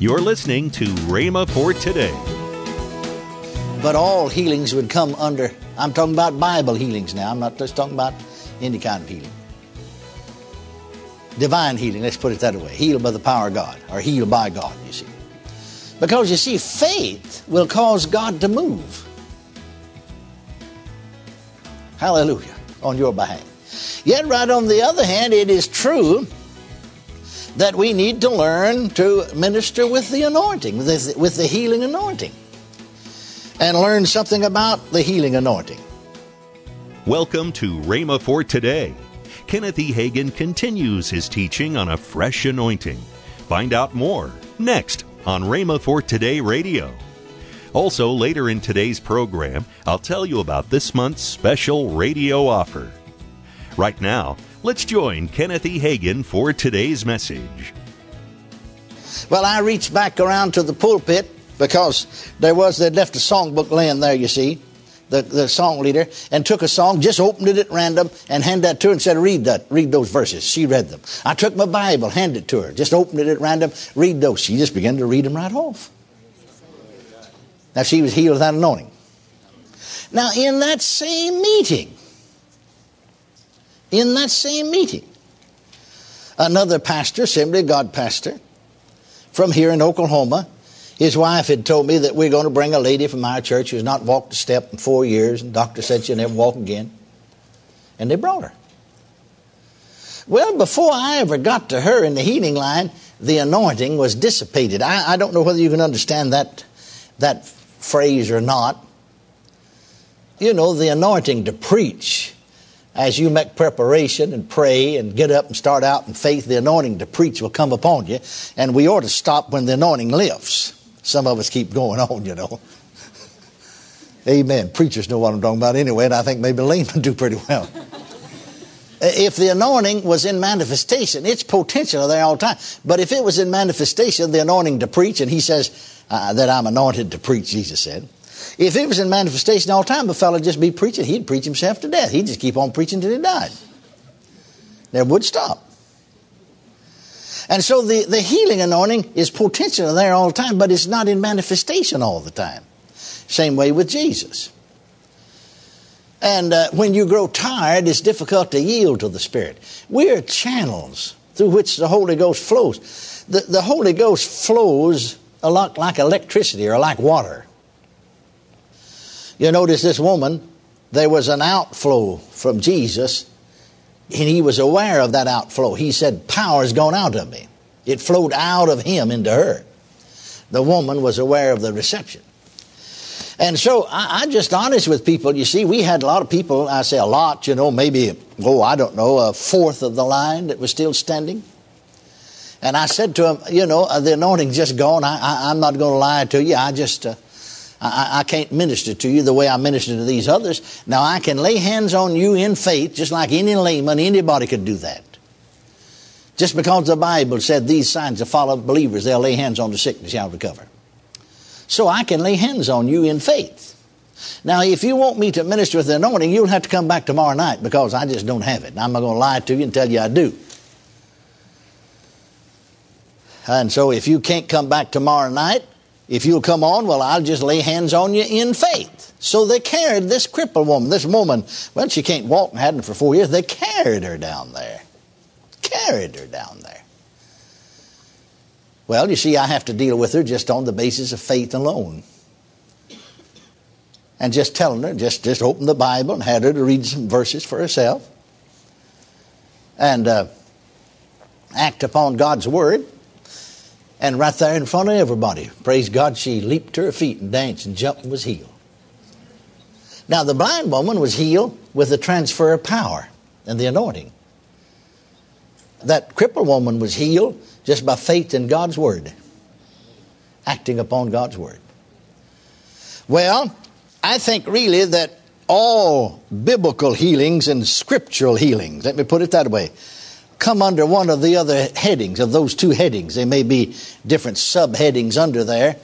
You're listening to Rhema for today. But all healings would come under, I'm talking about Bible healings now. I'm not just talking about any kind of healing. Divine healing, let's put it that way. Healed by the power of God, or healed by God, you see. Because you see, faith will cause God to move. Hallelujah, on your behalf. Yet, right on the other hand, it is true that we need to learn to minister with the anointing, with the, healing anointing, and learn something about the healing anointing. Welcome to Rhema for today. Kenneth E. Hagin continues his teaching on a fresh anointing. Find out more next on Rhema for Today Radio. Also, later in today's program, I'll tell you about this month's special radio offer. Right now, let's join Kenneth E. Hagin for today's message. Well, I reached back around to the pulpit because there was, they'd left a songbook laying there, you see, the, the song leader, and took a song, just opened it at random, and handed that to her and said, read that, read those verses. She read them. I took my Bible, handed it to her, just opened it at random, read those. She just began to read them right off. Now, she was healed without anointing. Now, in that same meeting, in that same meeting, another pastor, Assembly of God pastor, from here in Oklahoma, his wife had told me that we're going to bring a lady from our church who's not walked a step in four years, and doctor said she'll never walk again. And they brought her. Well, before I ever got to her in the healing line, the anointing was dissipated. I, I don't know whether you can understand that, that phrase or not. You know, the anointing to preach as you make preparation and pray and get up and start out in faith, the anointing to preach will come upon you. And we ought to stop when the anointing lifts. Some of us keep going on, you know. Amen. Preachers know what I'm talking about anyway, and I think maybe laymen do pretty well. if the anointing was in manifestation, it's potential there all the time. But if it was in manifestation, the anointing to preach, and he says uh, that I'm anointed to preach, Jesus said. If it was in manifestation all the time, the fellow just be preaching. He'd preach himself to death. He'd just keep on preaching till he died. Never would stop. And so the, the healing anointing is potential there all the time, but it's not in manifestation all the time. Same way with Jesus. And uh, when you grow tired, it's difficult to yield to the Spirit. We're channels through which the Holy Ghost flows. The, the Holy Ghost flows a lot like electricity or like water. You notice this woman, there was an outflow from Jesus, and he was aware of that outflow. He said, Power's gone out of me. It flowed out of him into her. The woman was aware of the reception. And so I, I'm just honest with people. You see, we had a lot of people, I say a lot, you know, maybe, oh, I don't know, a fourth of the line that was still standing. And I said to him, you know, uh, the anointing's just gone. I, am not going to lie to you. I just, uh, I, I, can't minister to you the way I minister to these others. Now I can lay hands on you in faith, just like any layman, anybody could do that. Just because the Bible said these signs will follow believers, they'll lay hands on the sick and shall recover. So I can lay hands on you in faith. Now, if you want me to minister with the anointing, you'll have to come back tomorrow night because I just don't have it. I'm not going to lie to you and tell you I do. And so if you can't come back tomorrow night, if you'll come on, well, I'll just lay hands on you in faith. So they carried this crippled woman, this woman, well, she can't walk and hadn't for four years. They carried her down there. Carried her down there. Well, you see, I have to deal with her just on the basis of faith alone. And just telling her, just, just open the Bible and had her to read some verses for herself. And uh, act upon God's Word. And right there in front of everybody, praise God, she leaped to her feet and danced and jumped and was healed. Now, the blind woman was healed with the transfer of power and the anointing. That crippled woman was healed just by faith in God's Word, acting upon God's Word. Well, I think really that all biblical healings and scriptural healings, let me put it that way, come under one of the other headings, of those two headings. There may be different subheadings under there,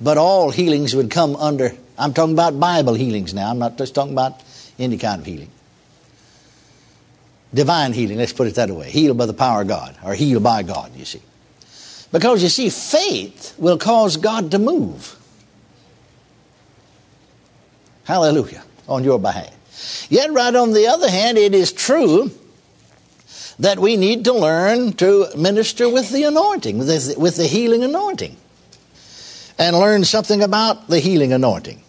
but all healings would come under, I'm talking about Bible healings now, I'm not just talking about any kind of healing. Divine healing, let's put it that way. Healed by the power of God, or healed by God, you see. Because you see, faith will cause God to move. Hallelujah. On your behalf. Yet, right on the other hand, it is true that we need to learn to minister with the anointing, with the, healing anointing, and learn something about the healing anointing.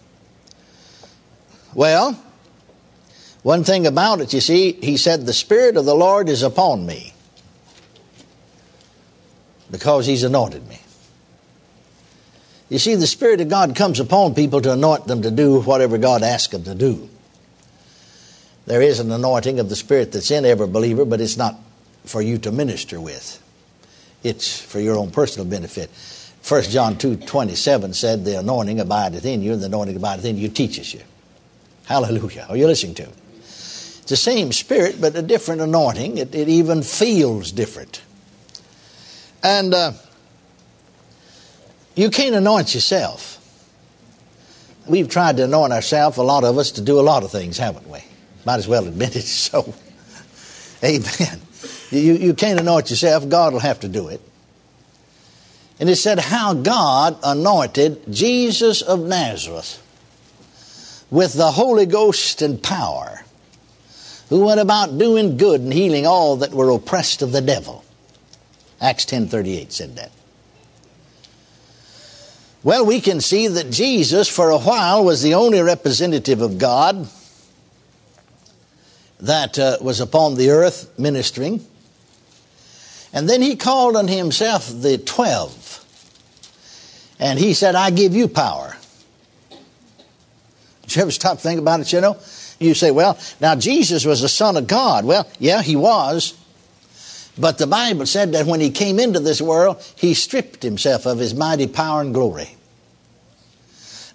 Well, one thing about it, you see, he said, The Spirit of the Lord is upon me because he's anointed me. You see, the Spirit of God comes upon people to anoint them to do whatever God asks them to do. There is an anointing of the Spirit that's in every believer, but it's not for you to minister with. It's for your own personal benefit. 1 John 2 27 said, The anointing abideth in you, and the anointing abideth in you teaches you. Hallelujah. Are you listening to? It? It's the same spirit, but a different anointing. It, it even feels different. And uh, you can't anoint yourself. We've tried to anoint ourselves, a lot of us, to do a lot of things, haven't we? Might as well admit it. So, amen. You, you can't anoint yourself, God will have to do it. And it said how God anointed Jesus of Nazareth with the Holy Ghost and power, who went about doing good and healing all that were oppressed of the devil. Acts 10:38 said that. Well, we can see that Jesus for a while was the only representative of God that uh, was upon the earth ministering. And then he called on himself the 12. And he said, I give you power. Did you ever stop to think about it, you know? You say, well, now Jesus was the Son of God. Well, yeah, he was. But the Bible said that when he came into this world, he stripped himself of his mighty power and glory.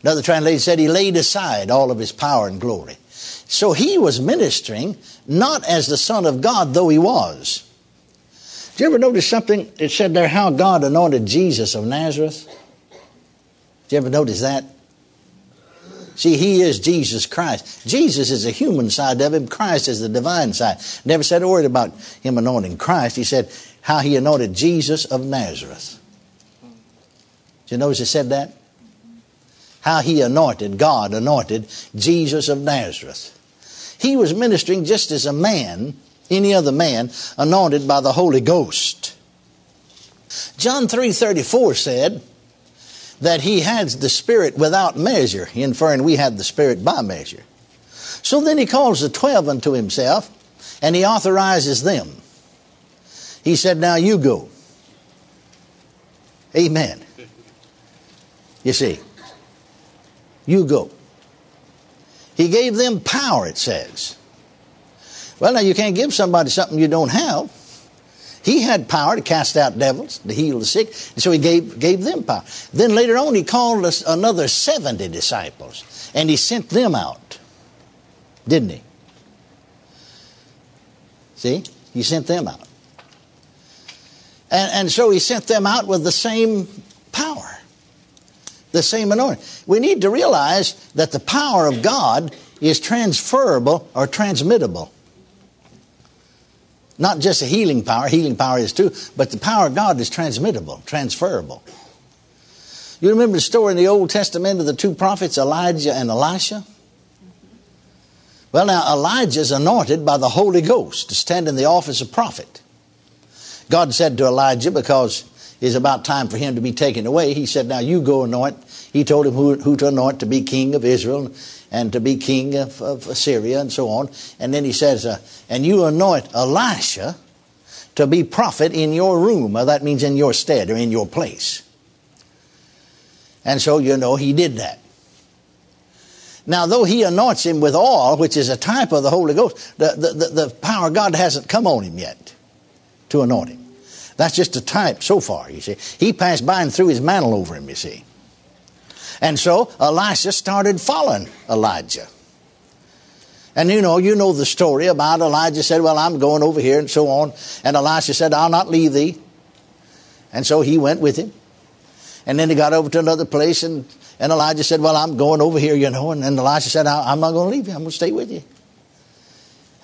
Another translation said he laid aside all of his power and glory. So he was ministering not as the Son of God, though he was. Did you ever notice something? It said there how God anointed Jesus of Nazareth. Did you ever notice that? See, he is Jesus Christ. Jesus is the human side of him. Christ is the divine side. Never said a word about him anointing Christ. He said how he anointed Jesus of Nazareth. Did you notice he said that? How he anointed, God anointed Jesus of Nazareth. He was ministering just as a man, any other man, anointed by the Holy Ghost. John 3:34 said, that he had the Spirit without measure, inferring we had the Spirit by measure. So then he calls the twelve unto himself, and he authorizes them. He said, Now you go. Amen. You see, you go. He gave them power, it says. Well, now you can't give somebody something you don't have. He had power to cast out devils, to heal the sick, and so he gave, gave them power. Then later on, he called us another 70 disciples, and he sent them out. Didn't he? See? He sent them out. And, and so he sent them out with the same the same anointing. We need to realize that the power of God is transferable or transmittable. Not just a healing power, healing power is too, but the power of God is transmittable, transferable. You remember the story in the Old Testament of the two prophets, Elijah and Elisha? Well, now, Elijah is anointed by the Holy Ghost to stand in the office of prophet. God said to Elijah, because it's about time for him to be taken away, he said, Now you go anoint. He told him who, who to anoint to be king of Israel and to be king of, of Assyria and so on. And then he says, uh, and you anoint Elisha to be prophet in your room. Well, that means in your stead or in your place. And so, you know, he did that. Now, though he anoints him with oil, which is a type of the Holy Ghost, the, the, the, the power of God hasn't come on him yet to anoint him. That's just a type so far, you see. He passed by and threw his mantle over him, you see. And so Elisha started following Elijah. And you know, you know the story about Elijah said, Well, I'm going over here and so on. And Elisha said, I'll not leave thee. And so he went with him. And then he got over to another place and, and Elijah said, Well, I'm going over here, you know. And then Elisha said, I'm not going to leave you. I'm going to stay with you.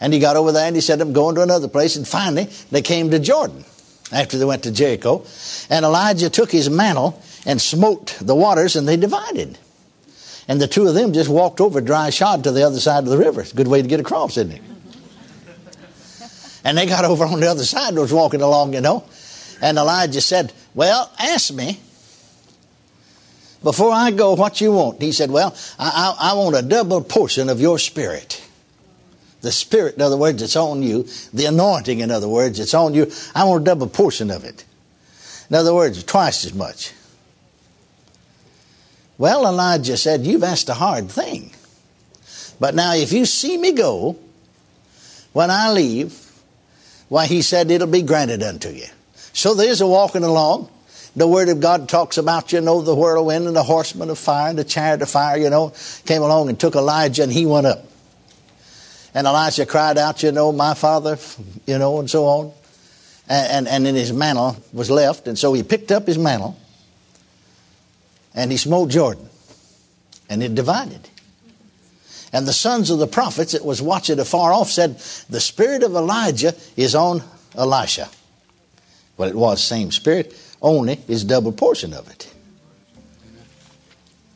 And he got over there and he said, I'm going to another place. And finally, they came to Jordan. after they went to Jericho. And Elijah took his mantle and smote the waters, and they divided. And the two of them just walked over dry shod to the other side of the river. It's a good way to get across, isn't it? And they got over on the other side, and was walking along, you know. And Elijah said, Well, ask me before I go what you want. He said, Well, I, I, I want a double portion of your spirit. The spirit, in other words, it's on you. The anointing, in other words, it's on you. I want a double portion of it. In other words, twice as much. Well, Elijah said, You've asked a hard thing. But now, if you see me go, when I leave, why, he said, it'll be granted unto you. So there's a walking along. The Word of God talks about, you know, the whirlwind and the horseman of fire and the chariot of fire, you know, came along and took Elijah and he went up. And Elijah cried out, you know, my father, you know, and so on. And, and, and then his mantle was left. And so he picked up his mantle and he smote Jordan. And it divided. And the sons of the prophets that was watching afar off said, The spirit of Elijah is on Elisha. Well, it was same spirit, only is double portion of it.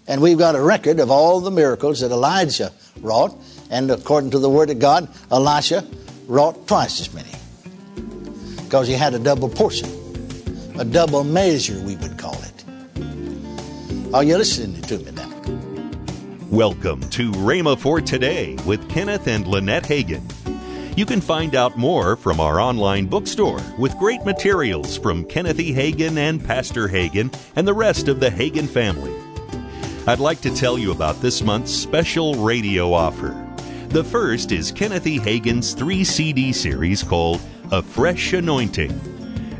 And we've got a record of all the miracles that Elijah wrought and according to the Word of God, Elisha wrought twice as many. Because he had a double portion, a double measure, we would. Are you listening to me now? Welcome to Rhema for Today with Kenneth and Lynette Hagin. You can find out more from our online bookstore with great materials from Kenneth E. Hagin and Pastor Hagin and the rest of the Hagin family. I'd like to tell you about this month's special radio offer. The first is Kenneth E. Hagin's three CD series called A Fresh Anointing.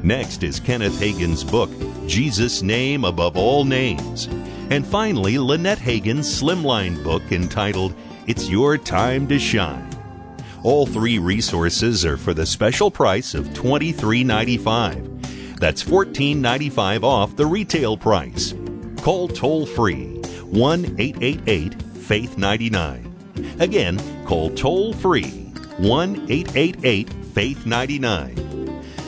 Next is Kenneth Hagin's book, Jesus' Name Above All Names. And finally, Lynette Hagin's slimline book entitled It's Your Time to Shine. All three resources are for the special price of $23.95. That's $14.95 off the retail price. Call toll free 1 888 Faith 99. Again, call toll free 1 888 Faith 99.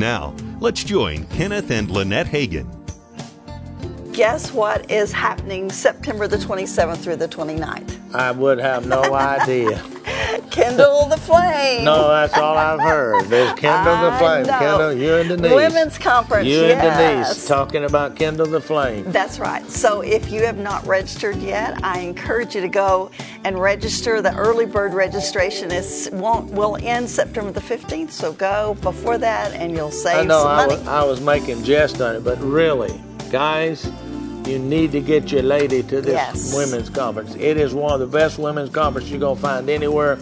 Now, let's join Kenneth and Lynette Hagin. Guess what is happening September the 27th through the 29th? I would have no idea. Kindle the flame. No, that's all I've heard. There's Kindle the flame. Kindle, you and Denise. Women's conference. You yes. and Denise talking about Kindle the flame. That's right. So if you have not registered yet, I encourage you to go and register. The early bird registration is won't will end September the 15th. So go before that, and you'll save I know some I money. was, I was making jest on it, but really, guys, you need to get your lady to this Yes. women's conference. It is one of the best women's conferences you're gonna find anywhere.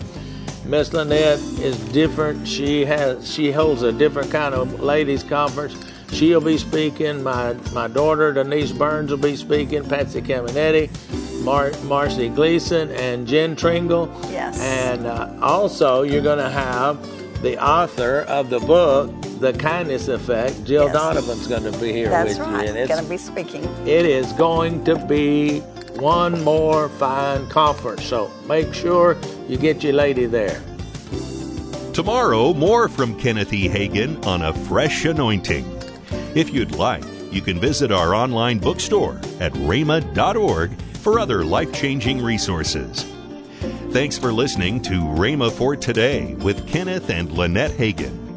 Miss Lynette is different. She has she holds a different kind of ladies conference. She'll be speaking. My my daughter Denise Burns will be speaking. Patsy Cameneti, Mar- Marcy Gleason, and Jen Tringale. Yes. And uh, also, you're going to have the author of the book, The Kindness Effect, Jill Yes. Donovan's going to be here That's with right. you. And it's Going to be speaking. it is going to be one more fine conference. So make sure you get your lady there. Tomorrow, more from Kenneth E. Hagin on a fresh anointing. If you'd like, you can visit our online bookstore at rhema.org for other life changing resources. Thanks for listening to Rhema for Today with Kenneth and Lynette Hagin.